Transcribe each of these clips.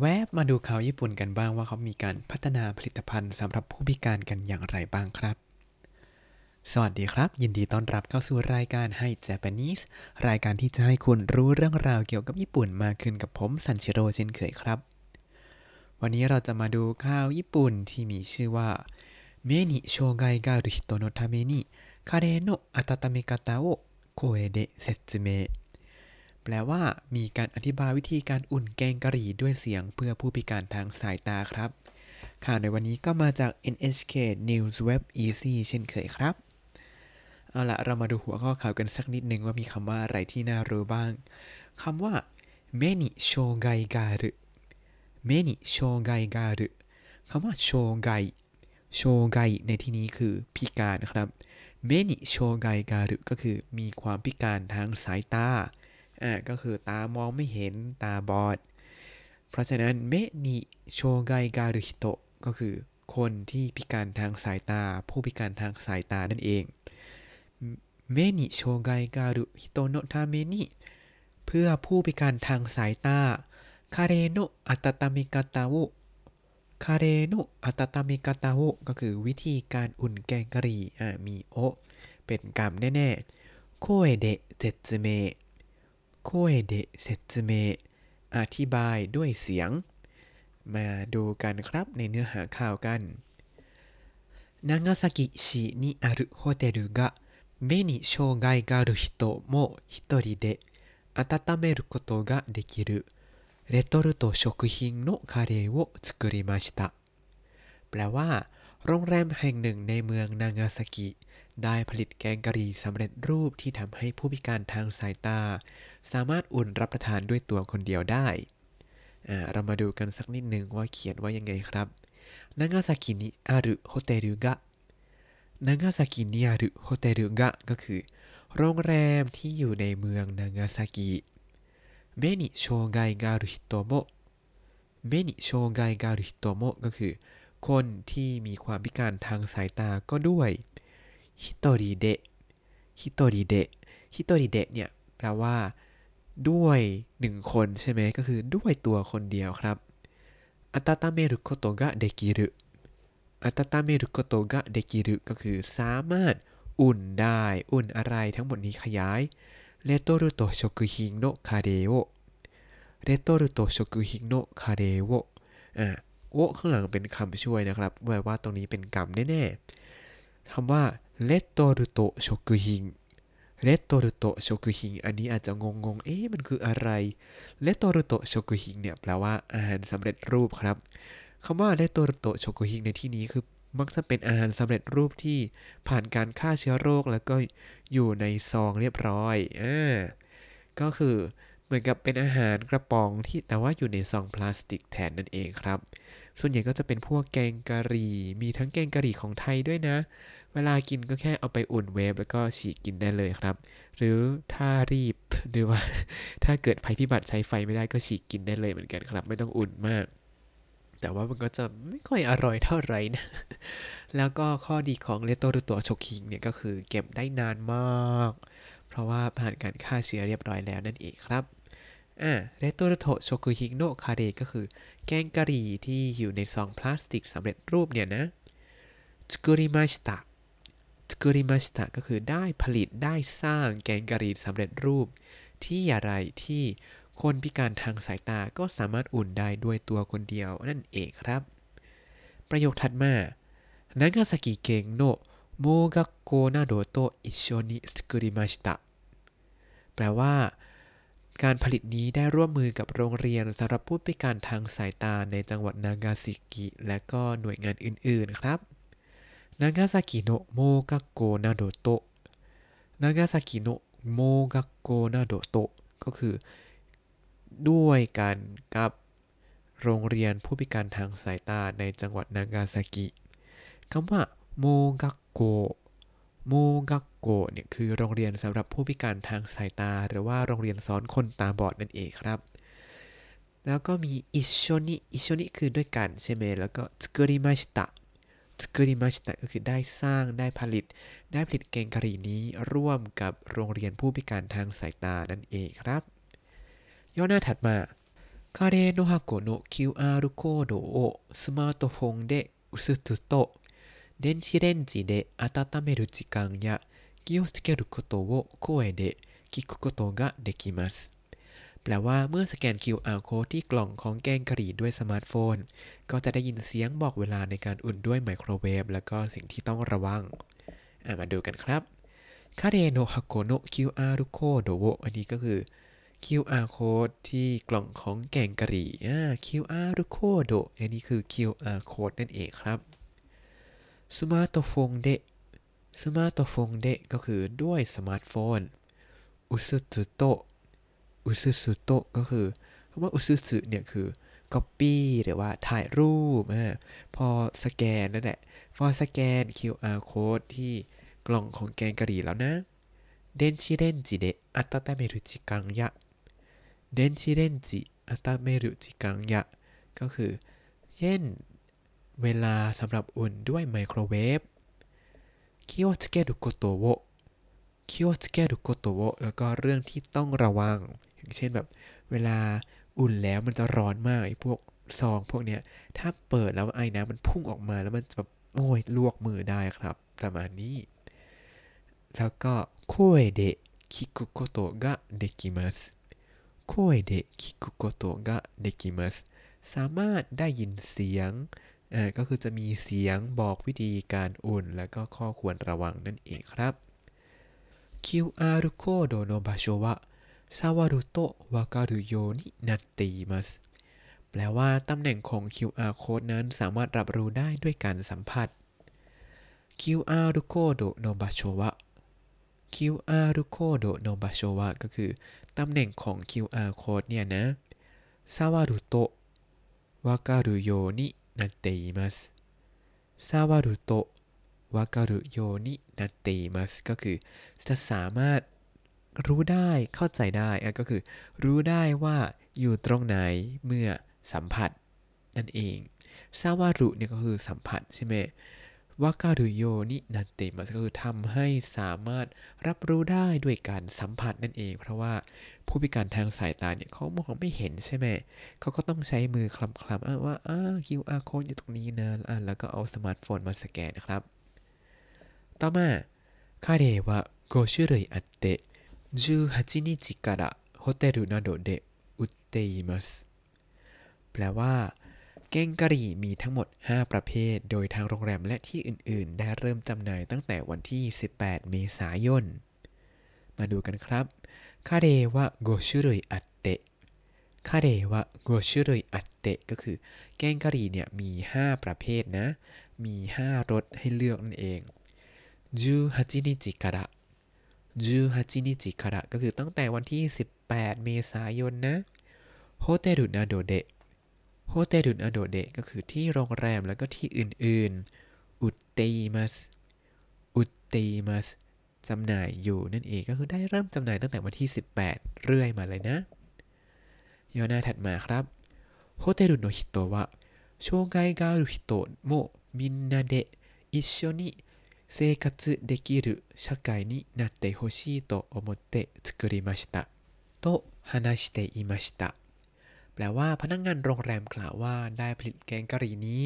แวบมาดูข่าวญี่ปุ่นกันบ้างว่าเขามีการพัฒนาผลิตภัณฑ์สำหรับผู้พิการกันอย่างไรบ้างครับ สวัสดีครับ ยินดีต้อนรับเข้าสู่รายการ Hi Japanese รายการที่จะให้คุณรู้เรื่องราวเกี่ยวกับญี่ปุ่นมากขึ้นกับผมซันชิโร่เช่นเคยครับ วันนี้เราจะมาดูข่าวญี่ปุ่นที่มีชื่อว่า目に障害がある人のためにカレーの温め方を声で説明 แปลว่ามีการอธิบายวิธีการอุ่นแกงกะหรี่ด้วยเสียงเพื่อผู้พิการทางสายตาครับ ข่าวในวันนี้ก็มาจาก NHK News Web Easy เช่นเคยครับ เอาละเรามาดูหัวข้อข่าวกันสักนิดนึงว่ามีคำว่าอะไรที่น่ารู้บ้างคำว่าเมนิโชไกกาุเมนิโชไกกาุคำว่าโชไกโชไกในที่นี้คือพิการครับ目に障害がある ก็คือมีความพิการทางสายตา อ่าก็คือตามองไม่เห็นตาบอด เพราะฉะนั้น目に障害がある人 ก็คือคนที่พิการทางสายตา ผู้พิการทางสายตานั่นเอง目に障害がある人のために เพื่อผู้พิการทางสายตาカレーの温め方を カレーのอัตตามิกาตาโอก็คือวิธีการอุ่นแกงกะหรี่อ่ามีโอเป็นกรรมแน่ๆโคเอเดเจตเม โคเอเดเซตเมอธิบายด้วยเสียง มาดูกันครับในเนื้อหาข่าวกัน長崎市にあるホテルが目に障害がある人も一人で温めることができるレトルト食品のカレーを作りましたแปลว่า โรงแรมแห่งหนึ่งในเมืองนางาซากิ ได้ผลิตแกงกะหรี่สำเร็จรูปที่ทำให้ผู้พิการทางสายตา สามารถอุ่นรับประทานด้วยตัวคนเดียวได้ เรามาดูกันสักนิดหนึ่งว่าเขียนว่ายังไงครับนางาซากินิอารุโฮเทลกะนางาซากินิอารุโฮเทลกะก็คือ โรงแรมที่อยู่ในเมืองนางาซากิ目に障害がある人も 目に障害がある人も ก็คือ คนที่มีความพิการทางสายตาก็ด้วย 一人で 一人で 一人で เนี่ยแปลว่า ด้วยหนึ่งคนใช่ไหมก็คือด้วยตัวคนเดียวครับ温めることができる 温めることができる ก็คือสามารถอุ่นได้อุ่นอะไรทั้งหมดนี้ขยายレトルト食品のカレーを レトルト食品のカレーを อ่า を ข้างหลังเป็นคำช่วยนะครับแปลว่าตรงนี้เป็นกรรมแน่ๆคำว่า レトルト食品 レトルト食品 อันนี้อาจจะงงๆเอ๊ะมันคืออะไรレトルト食品 เนี่ยแปลว่าอาหารสำเร็จรูปครับคำว่าレトルト食品 ในที่นี้คือมักจะเป็นอาหารสำเร็จรูปที่ผ่านการฆ่าเชื้อโรคแล้วก็อยู่ในซองเรียบร้อยอ่าก็คือเหมือนกับเป็นอาหารกระป๋องที่แต่ว่าอยู่ในซองพลาสติกแทนนั่นเองครับ ส่วนใหญ่ก็จะเป็นพวกแกงกะหรี่ มีทั้งแกงกะหรี่ของไทยด้วยนะ เวลากินก็แค่เอาไปอุ่นเวฟแล้วก็ฉีกกินได้เลยครับ หรือถ้ารีบหรือว่า ถ้าเกิดภัยพิบัติใช้ไฟไม่ได้ก็ฉีกกินได้เลยเหมือนกันครับ ไม่ต้องอุ่นมาก แต่ว่ามันก็จะไม่ค่อยอร่อยเท่าไหร่นะ แล้วก็ข้อดีของเลโตรุตัวโชคิงเนี่ยก็คือเก็บได้นานมาก เพราะว่าผ่านการฆ่าเชื้อเรียบร้อยแล้วนั่นเองครับอ่าเรโตรุโตโชกุฮิโนคาเดก็คือแกงกะหรี่ที่อยู่ในซองพลาสติกสำเร็จรูปเนี่ยนะสกุริมาชตะส กุริมาชิตะก็คือได้ผลิตได้สร้างแกงกะหรี่สำเร็จรูป ที่อะไรที่คนพิการทางสายตาก็สามารถอุ่นได้ด้วยตัวคนเดียวนั่นเองครับ ประโยคถัดมานางาซากิเกงโนโมกักโกนาโดโตอิโชนิสกุริมาชิตะแปลว่า การผลิตนี้ได้ร่วมมือกับโรงเรียนสำหรับผู้พิการทางสายตาในจังหวัดนางาซิกิและก็หน่วยงานอื่นๆครับ 長崎の盲学校などと長崎の盲学校などとก็คือ ด้วยกันกับโรงเรียนผู้พิการทางสายตาในจังหวัดนางาซากิคำว่าโมกักโกโมกักโกเนี่ยคือโรงเรียนสำหรับผู้พิการทางสายตา หรือว่าโรงเรียนสอนคนตาบอดนั่นเองครับ แล้วก็มีอิชโชนิอิชโชนิคือด้วยกันใช่ไหมแล้วก็สกุริมาชิตะ สกุริมาชิตะก็คือได้สร้างได้ผลิต ได้ผลิตแกงกะหรี่นี้ร่วมกับโรงเรียนผู้พิการทางสายตานั่นเองครับ ย่อหน้าถัดมา カレーの箱の QR コードをスマートフォンで写すと電子レンジで温める時間や気をつけることを声で聞くことができます แปลว่าเมื่อสแกน QR code ที่กล่องของแกงกะหรี่ด้วยสมาร์ทโฟน ก็จะได้ยินเสียงบอกเวลาในการอุ่นด้วยไมโครเวฟแล้วก็สิ่งที่ต้องระวังมาดูกันครับคาเรโนฮาโกโน QR โคโดโอันนี้ก็คือ QR code ที่กล่องของแกงกะหรี่อ่า QR code อันนี้คือ QR code นั่นเองครับスマートフォンで スマートフォンで ก็คือด้วยสมาร์ทโฟน写すと 写すと ก็คือคำว่า 写す เนี่ยคือก๊อปปี้หรือว่าถ่ายรูปนะพอสแกนนั่นแหละ พอสแกน QR code ที่กล่องของแกงกะหรี่แล้วนะ電子レンジで温める時間や 電子レンジ温める時間や ก็คือ เช่น เวลาสำหรับอุ่นด้วยไมโครเวฟ気をつけることะคิโอสเกดุโกโตะแล้วก็เรื่องที่ต้องระวัง เช่นแบบ เวลาอุ่นแล้วมันจะร้อนมากไอ้พวกซองพวกเนี้ย ถ้าเปิดแล้วไอ้น้ำมันพุ่งออกมาแล้วมันจะแบบโอ้ยลวกมือได้ครับ ประมาณนี้ แล้วก็声で聞くことができます声で聞くことができますสามารถได้ยินเสียงอ่าก็คือจะมีเสียงบอกวิธีการอุ่น แล้วก็ข้อควรระวังนั่นเองครับ QR コードの場所は ซาวารุโตะวาการุโยนินัตติมัสแปลว่าตำแหน่งของ QR code นั้นสามารถรับรู้ได้ด้วยการสัมผัส QR code โนบะโชวะ QR code โนบะโชวะก็คือ ตำแหน่งของ QR code เนี่ยนะซาวารุโตะวาการุโยนินัตติมัสซาวารุโตะวาการุโยนินัตติมัสก็คือจะสามารถ รู้ได้เข้าใจได้ก็คือ รู้ได้ว่าอยู่ตรงไหนเมื่อสัมผัสนั่นเองซาวารุเนี่ยก็คือสัมผัสใช่ไหมว่าก้าดุโยนินันเตมัสก็คือทำให้สามารถรับรู้ได้ด้วยการสัมผัสนั่นเอง เพราะว่าผู้พิการทางสายตาเนี่ยเขามองไม่เห็นใช่ไหมเขาก็ต้องใช้มือคลำคลำว่าอ้า QR code อยู่ตรงนี้นะอ่าแล้วก็เอาสมาร์ทโฟนมาสแกนนะครับ ต่อมาคาเดวะโกชิเรยอัตเตะ 18日からホテルなどで売っていますแปลว่า แกงกะหรี่มีทั้งหมด 5 ประเภท โดยทางโรงแรมและที่อื่น ๆ ได้เริ่มจำหน่ายตั้งแต่วันที่ 18 เมษายน มาดูกันครับคาเรวะโกชุรุยอัตเตะคาเรวะโกชุรุยอัตเตะก็คือ แกงกะหรี่เนี่ยมี 5 ประเภทนะ มี 5รสให้เลือกนั่นเอง18日から 18日からก็คือตั้งแต่วันที่ 18 เมษายนนะโฮเทลุนาโดเดะโฮเทลุนาโดเดะก็คือที่โรงแรมแล้วก็ที่อื่นๆ อุตเตมัส อุตเตมัส จำหน่ายอยู่นั่นเอง ก็คือได้เริ่มจำหน่ายตั้งแต่วันที่ 18 เรื่อยมาเลยนะย่อหน้าถัดมาครับ โฮเทลุโนฮิโตะ障害がある人もみんなで一緒に 生活できる社会になってほしいと思って作りましたと話していましたแปลว่าพนักงงานโรงแรมกล่าวว่าได้ผลิตแกงกะหรี่นี้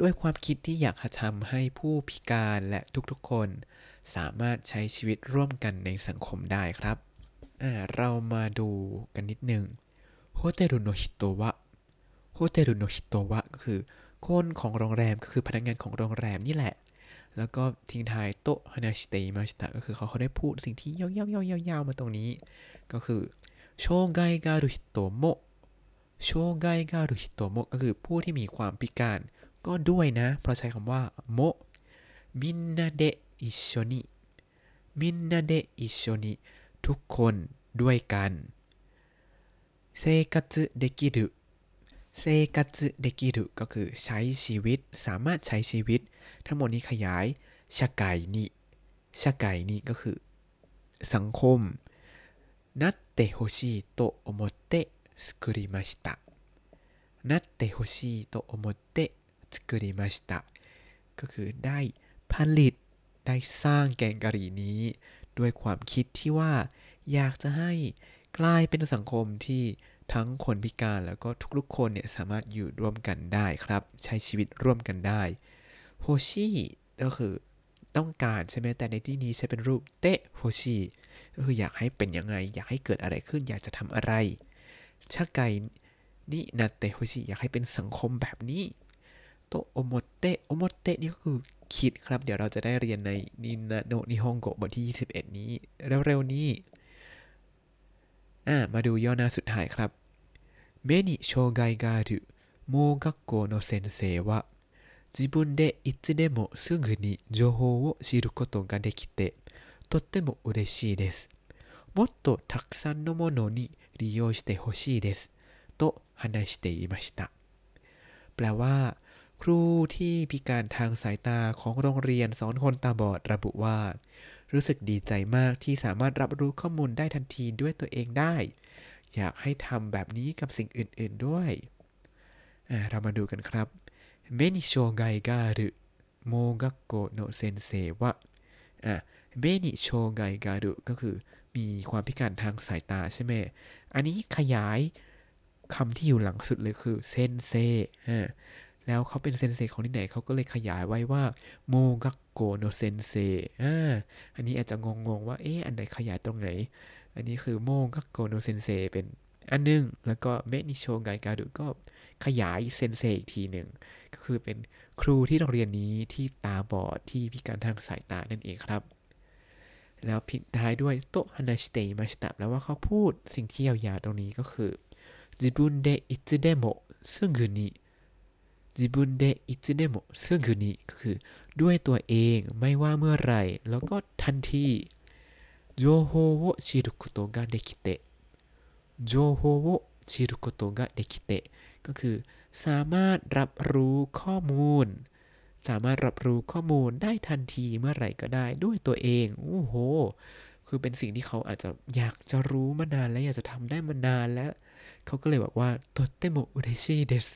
ด้วยความคิดที่อยากทำให้ผู้พิการและทุกๆคน สามารถใช้ชีวิตร่วมกันในสังคมได้ครับอ่าเรามาดูกันนิดหนึ่งโฮเทลุโนฮิโตะโฮเทลุโนฮิโตะก็คือ คนของโรงแรมก็คือพนักงานของโรงแรมนี่แหละ แล้วก็ทิ้งท้ายと話していました ก็คือเขาเขาได้พูดสิ่งที่ยาวๆๆๆมาตรงนี้ ก็คือ障害がある人も障害がある人も ก็คือผู้ที่มีความพิการก็ด้วยนะ เพราะใช้คำว่าも みんなで一緒に みんなで一緒に ทุกคนด้วยกัน生活できる 生活できる ก็คือใช้ชีวิตสามารถใช้ชีวิต ทั้งหมดนี้ขยาย社会に 社会に ก็คือ สังคมなってほしいと思って作りました なってほしいと思って作りました ก็คือได้ผลิตได้สร้างแกงกะหรี่นี้ ด้วยความคิดที่ว่า อยากจะให้กลายเป็นสังคมที่ ทั้งคนพิการแล้วก็ทุกๆคนเนี่ยสามารถอยู่ร่วมกันได้ครับ ใช้ชีวิตร่วมกันได้ほしい ก็คือต้องการใช่ไหมแต่ในที่นี้ใช้เป็นรูปเตะโฮชิก็คืออยากให้เป็นยังไง อยากให้เกิดอะไรขึ้น อยากจะทำอะไรชาไกนี่นาเตโฮชิอยากให้เป็นสังคมแบบนี้โตโอโมเตะโอโมเตะนี่ก็คือคิดครับ เดี๋ยวเราจะได้เรียนในนินาโนนิฮงโกบทที่ 21 นี้เร็วๆนี้อ่ามาดูย่อหน้าสุดท้ายครับ 目に障害がある盲学校の先生は自分でいつでもすぐに情報を知ることができてとっても嬉しいですもっとたくさんのものに利用してほしいですと話していましたแปลว่า ครูที่พิการทางสายตาของโรงเรียนสอนคนตาบอดระบุว่า รู้สึกดีใจมากที่สามารถรับรู้ข้อมูลได้ทันทีด้วยตัวเองได้ อยากให้ทำแบบนี้กับสิ่งอื่น ๆด้วย เรามาดูกันครับ目に障害がある盲学校の先生は 目に障害がある ก็คือมีความพิการทางสายตาใช่ไหม อันนี้ขยายคำที่อยู่หลังสุดเลยคือ 先生 แล้วเขาเป็น 先生 ของที่ไหนเขาก็เลยขยายไว้ว่า 盲学校の先生 อ่าอันนี้อาจจะงงๆว่าเอ๊ะอันไหนขยายตรงไหน อันนี้คือโม学校の先生 เป็นอันนึง แล้วก็ 目に障害がある ก็ขยาย 先生 อีกทีหนึ่ง ก็คือเป็นครูที่โรงเรียนนี้ที่ตาบอดที่พิการทางสายตานั่นเองครับ แล้วพิดท้ายด้วยโตฮานาชิเตมาชิตะแล้วว่าเขาพูดสิ่งที่ยาวๆตรงนี้ก็คือ 自分でいつでもすぐに 自分でいつでもすぐに ก็คือ ด้วยตัวเองไม่ว่าเมื่อไรแล้วก็ทันที 情報を知ることができて 情報を知ることができて ก็คือ สามารถรับรู้ข้อมูล สามารถรับรู้ข้อมูลได้ทันทีเมื่อไหร่ก็ได้ด้วยตัวเองโอ้โห คือเป็นสิ่งที่เขาอาจจะอยากจะรู้มานานและอยากจะทำได้มานานแล้ว เขาก็เลยบอกว่า とても嬉しいです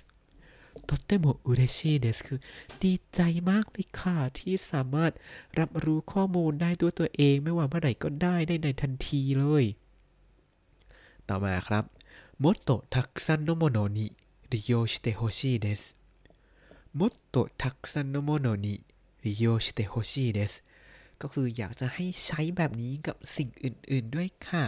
โตเตโมอุเรชิเดสคือ ดีใจมากเลยค่ะที่สามารถรับรู้ข้อมูลได้ด้วยตัวเอง ไม่ว่าเมื่อไหร่ก็ได้ได้ในทันทีเลย ต่อมาครับมดโตทักซันโนโมโนนิ利用してほしいですもっとたくさんのものに利用してほしいですก็คืออยากจะให้ใช้แบบนี้กับสิ่งอื่น ๆด้วยค่ะ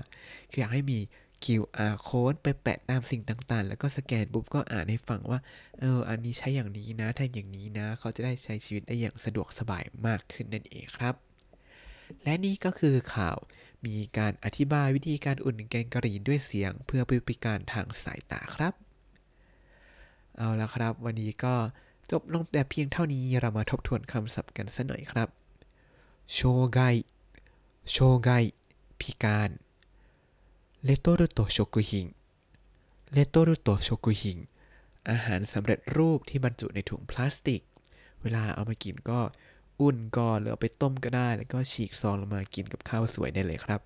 คืออยากให้มี QR code ไปแปะตามสิ่งต่างๆ แล้วก็สแกนปุ๊บก็อ่านให้ฟังว่า เออ อันนี้ใช้อย่างนี้นะทำอย่างนี้นะ เขาจะได้ใช้ชีวิตได้อย่างสะดวกสบายมากขึ้นนั่นเองครับ และนี่ก็คือข่าวมีการอธิบายวิธีการอุ่นแกงกะหรี่ด้วยเสียง เพื่อผู้พิการทางสายตาครับ เอาละครับ วันนี้ก็จบลงแต่เพียงเท่านี้เรามาทบทวนคำศัพท์กันสักหน่อยครับโชไกโชไกพิการ เลโตรุโตโชกุฮิงเลโตรุโตโชกุฮิง อาหารสำเร็จรูปที่บรรจุในถุงพลาสติก เวลาเอามากินก็อุ่นก่อนหรือเอาไปต้มก็ได้ แล้วก็ฉีกซองลงมากินกับข้าวสวยได้เลยครับ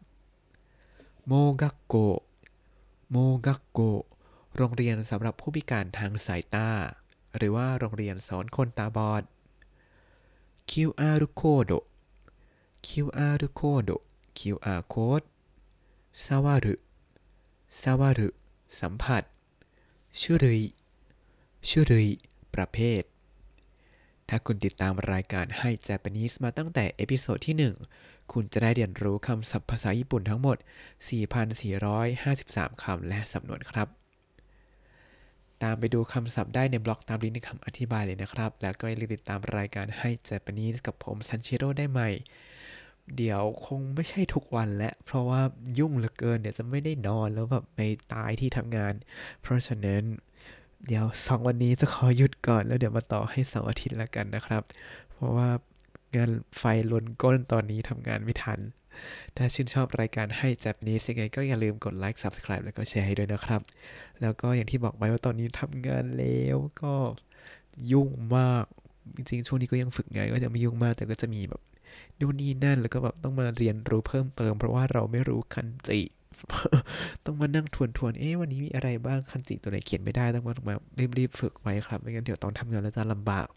โมกักโก โมกักโก โรงเรียนสำหรับผู้พิการทางสายตา หรือว่าโรงเรียนสอนคนตาบอด QR โคโด QR コード QR code 触る 触る สัมผัส 種類 種類 ประเภท ถ้าคุณติดตามรายการให้ Japanese มาตั้งแต่เอพิโซดที่ 1 คุณจะได้เรียนรู้คำศัพท์ภาษาญี่ปุ่นทั้งหมด 4,453 คำและสำนวนครับ ตามไปดูคำศัพท์ได้ในบล็อกตามลิงก์ในคำอธิบายเลยนะครับ แล้วก็อย่าลืมติดตามรายการ Hi Japanese กับผมซันชิโร่ได้ใหม่ เดี๋ยวคงไม่ใช่ทุกวันและเพราะว่ายุ่งเหลือเกิน เดี๋ยวจะไม่ได้นอนแล้วแบบไปตายที่ทำงาน เพราะฉะนั้น เดี๋ยวสองวันนี้จะขอหยุดก่อนแล้วเดี๋ยวมาต่อให้เสาร์อาทิตย์ละกันนะครับ เพราะว่างานไฟล้นก้นตอนนี้ทำงานไม่ทัน ถ้าชื่นชอบรายการให้จับนี้ยังไงก็อย่าลืมกดไลค์ Subscribe แล้วก็แชร์ให้ด้วยนะครับ แล้วก็อย่างที่บอกไว้ว่าตอนนี้ทำงานแล้วก็ยุ่งมาก จริงๆ ช่วงนี้ก็ยังฝึกงานก็จะไม่ยุ่งมากแต่ก็จะมีแบบ ดูนี่นั่นแล้วก็แบบต้องมาเรียนรู้เพิ่มเติม เพราะว่าเราไม่รู้คันจิต้องมานั่งทวนทวนเอ๊ะวันนี้มีอะไรบ้างคันจิตัวไหนเขียนไม่ได้ต้องมามารีบๆฝึกไว้ครับไม่งั้นเดี๋ยวตอนทำงานแล้วจะลำบาก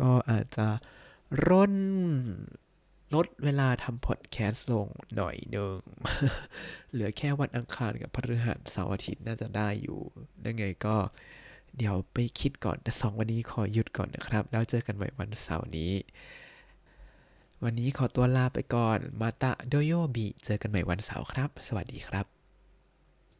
ก็อาจจะร่นลดเวลาทำพอดแคสต์ลงหน่อยหนึ่ง เหลือแค่วันอังคารกับพฤหัสเสาร์อาทิตย์น่าจะได้อยู่ยังไงก็เดี๋ยวไปคิดก่อนแต่สองวันนี้ขอหยุดก่อนนะครับ แล้วเจอกันใหม่วันเสาร์นี้ วันนี้ขอตัวลาไปก่อนมาตะโดโยบีเจอกันใหม่วันเสาร์ครับ สวัสดีครับ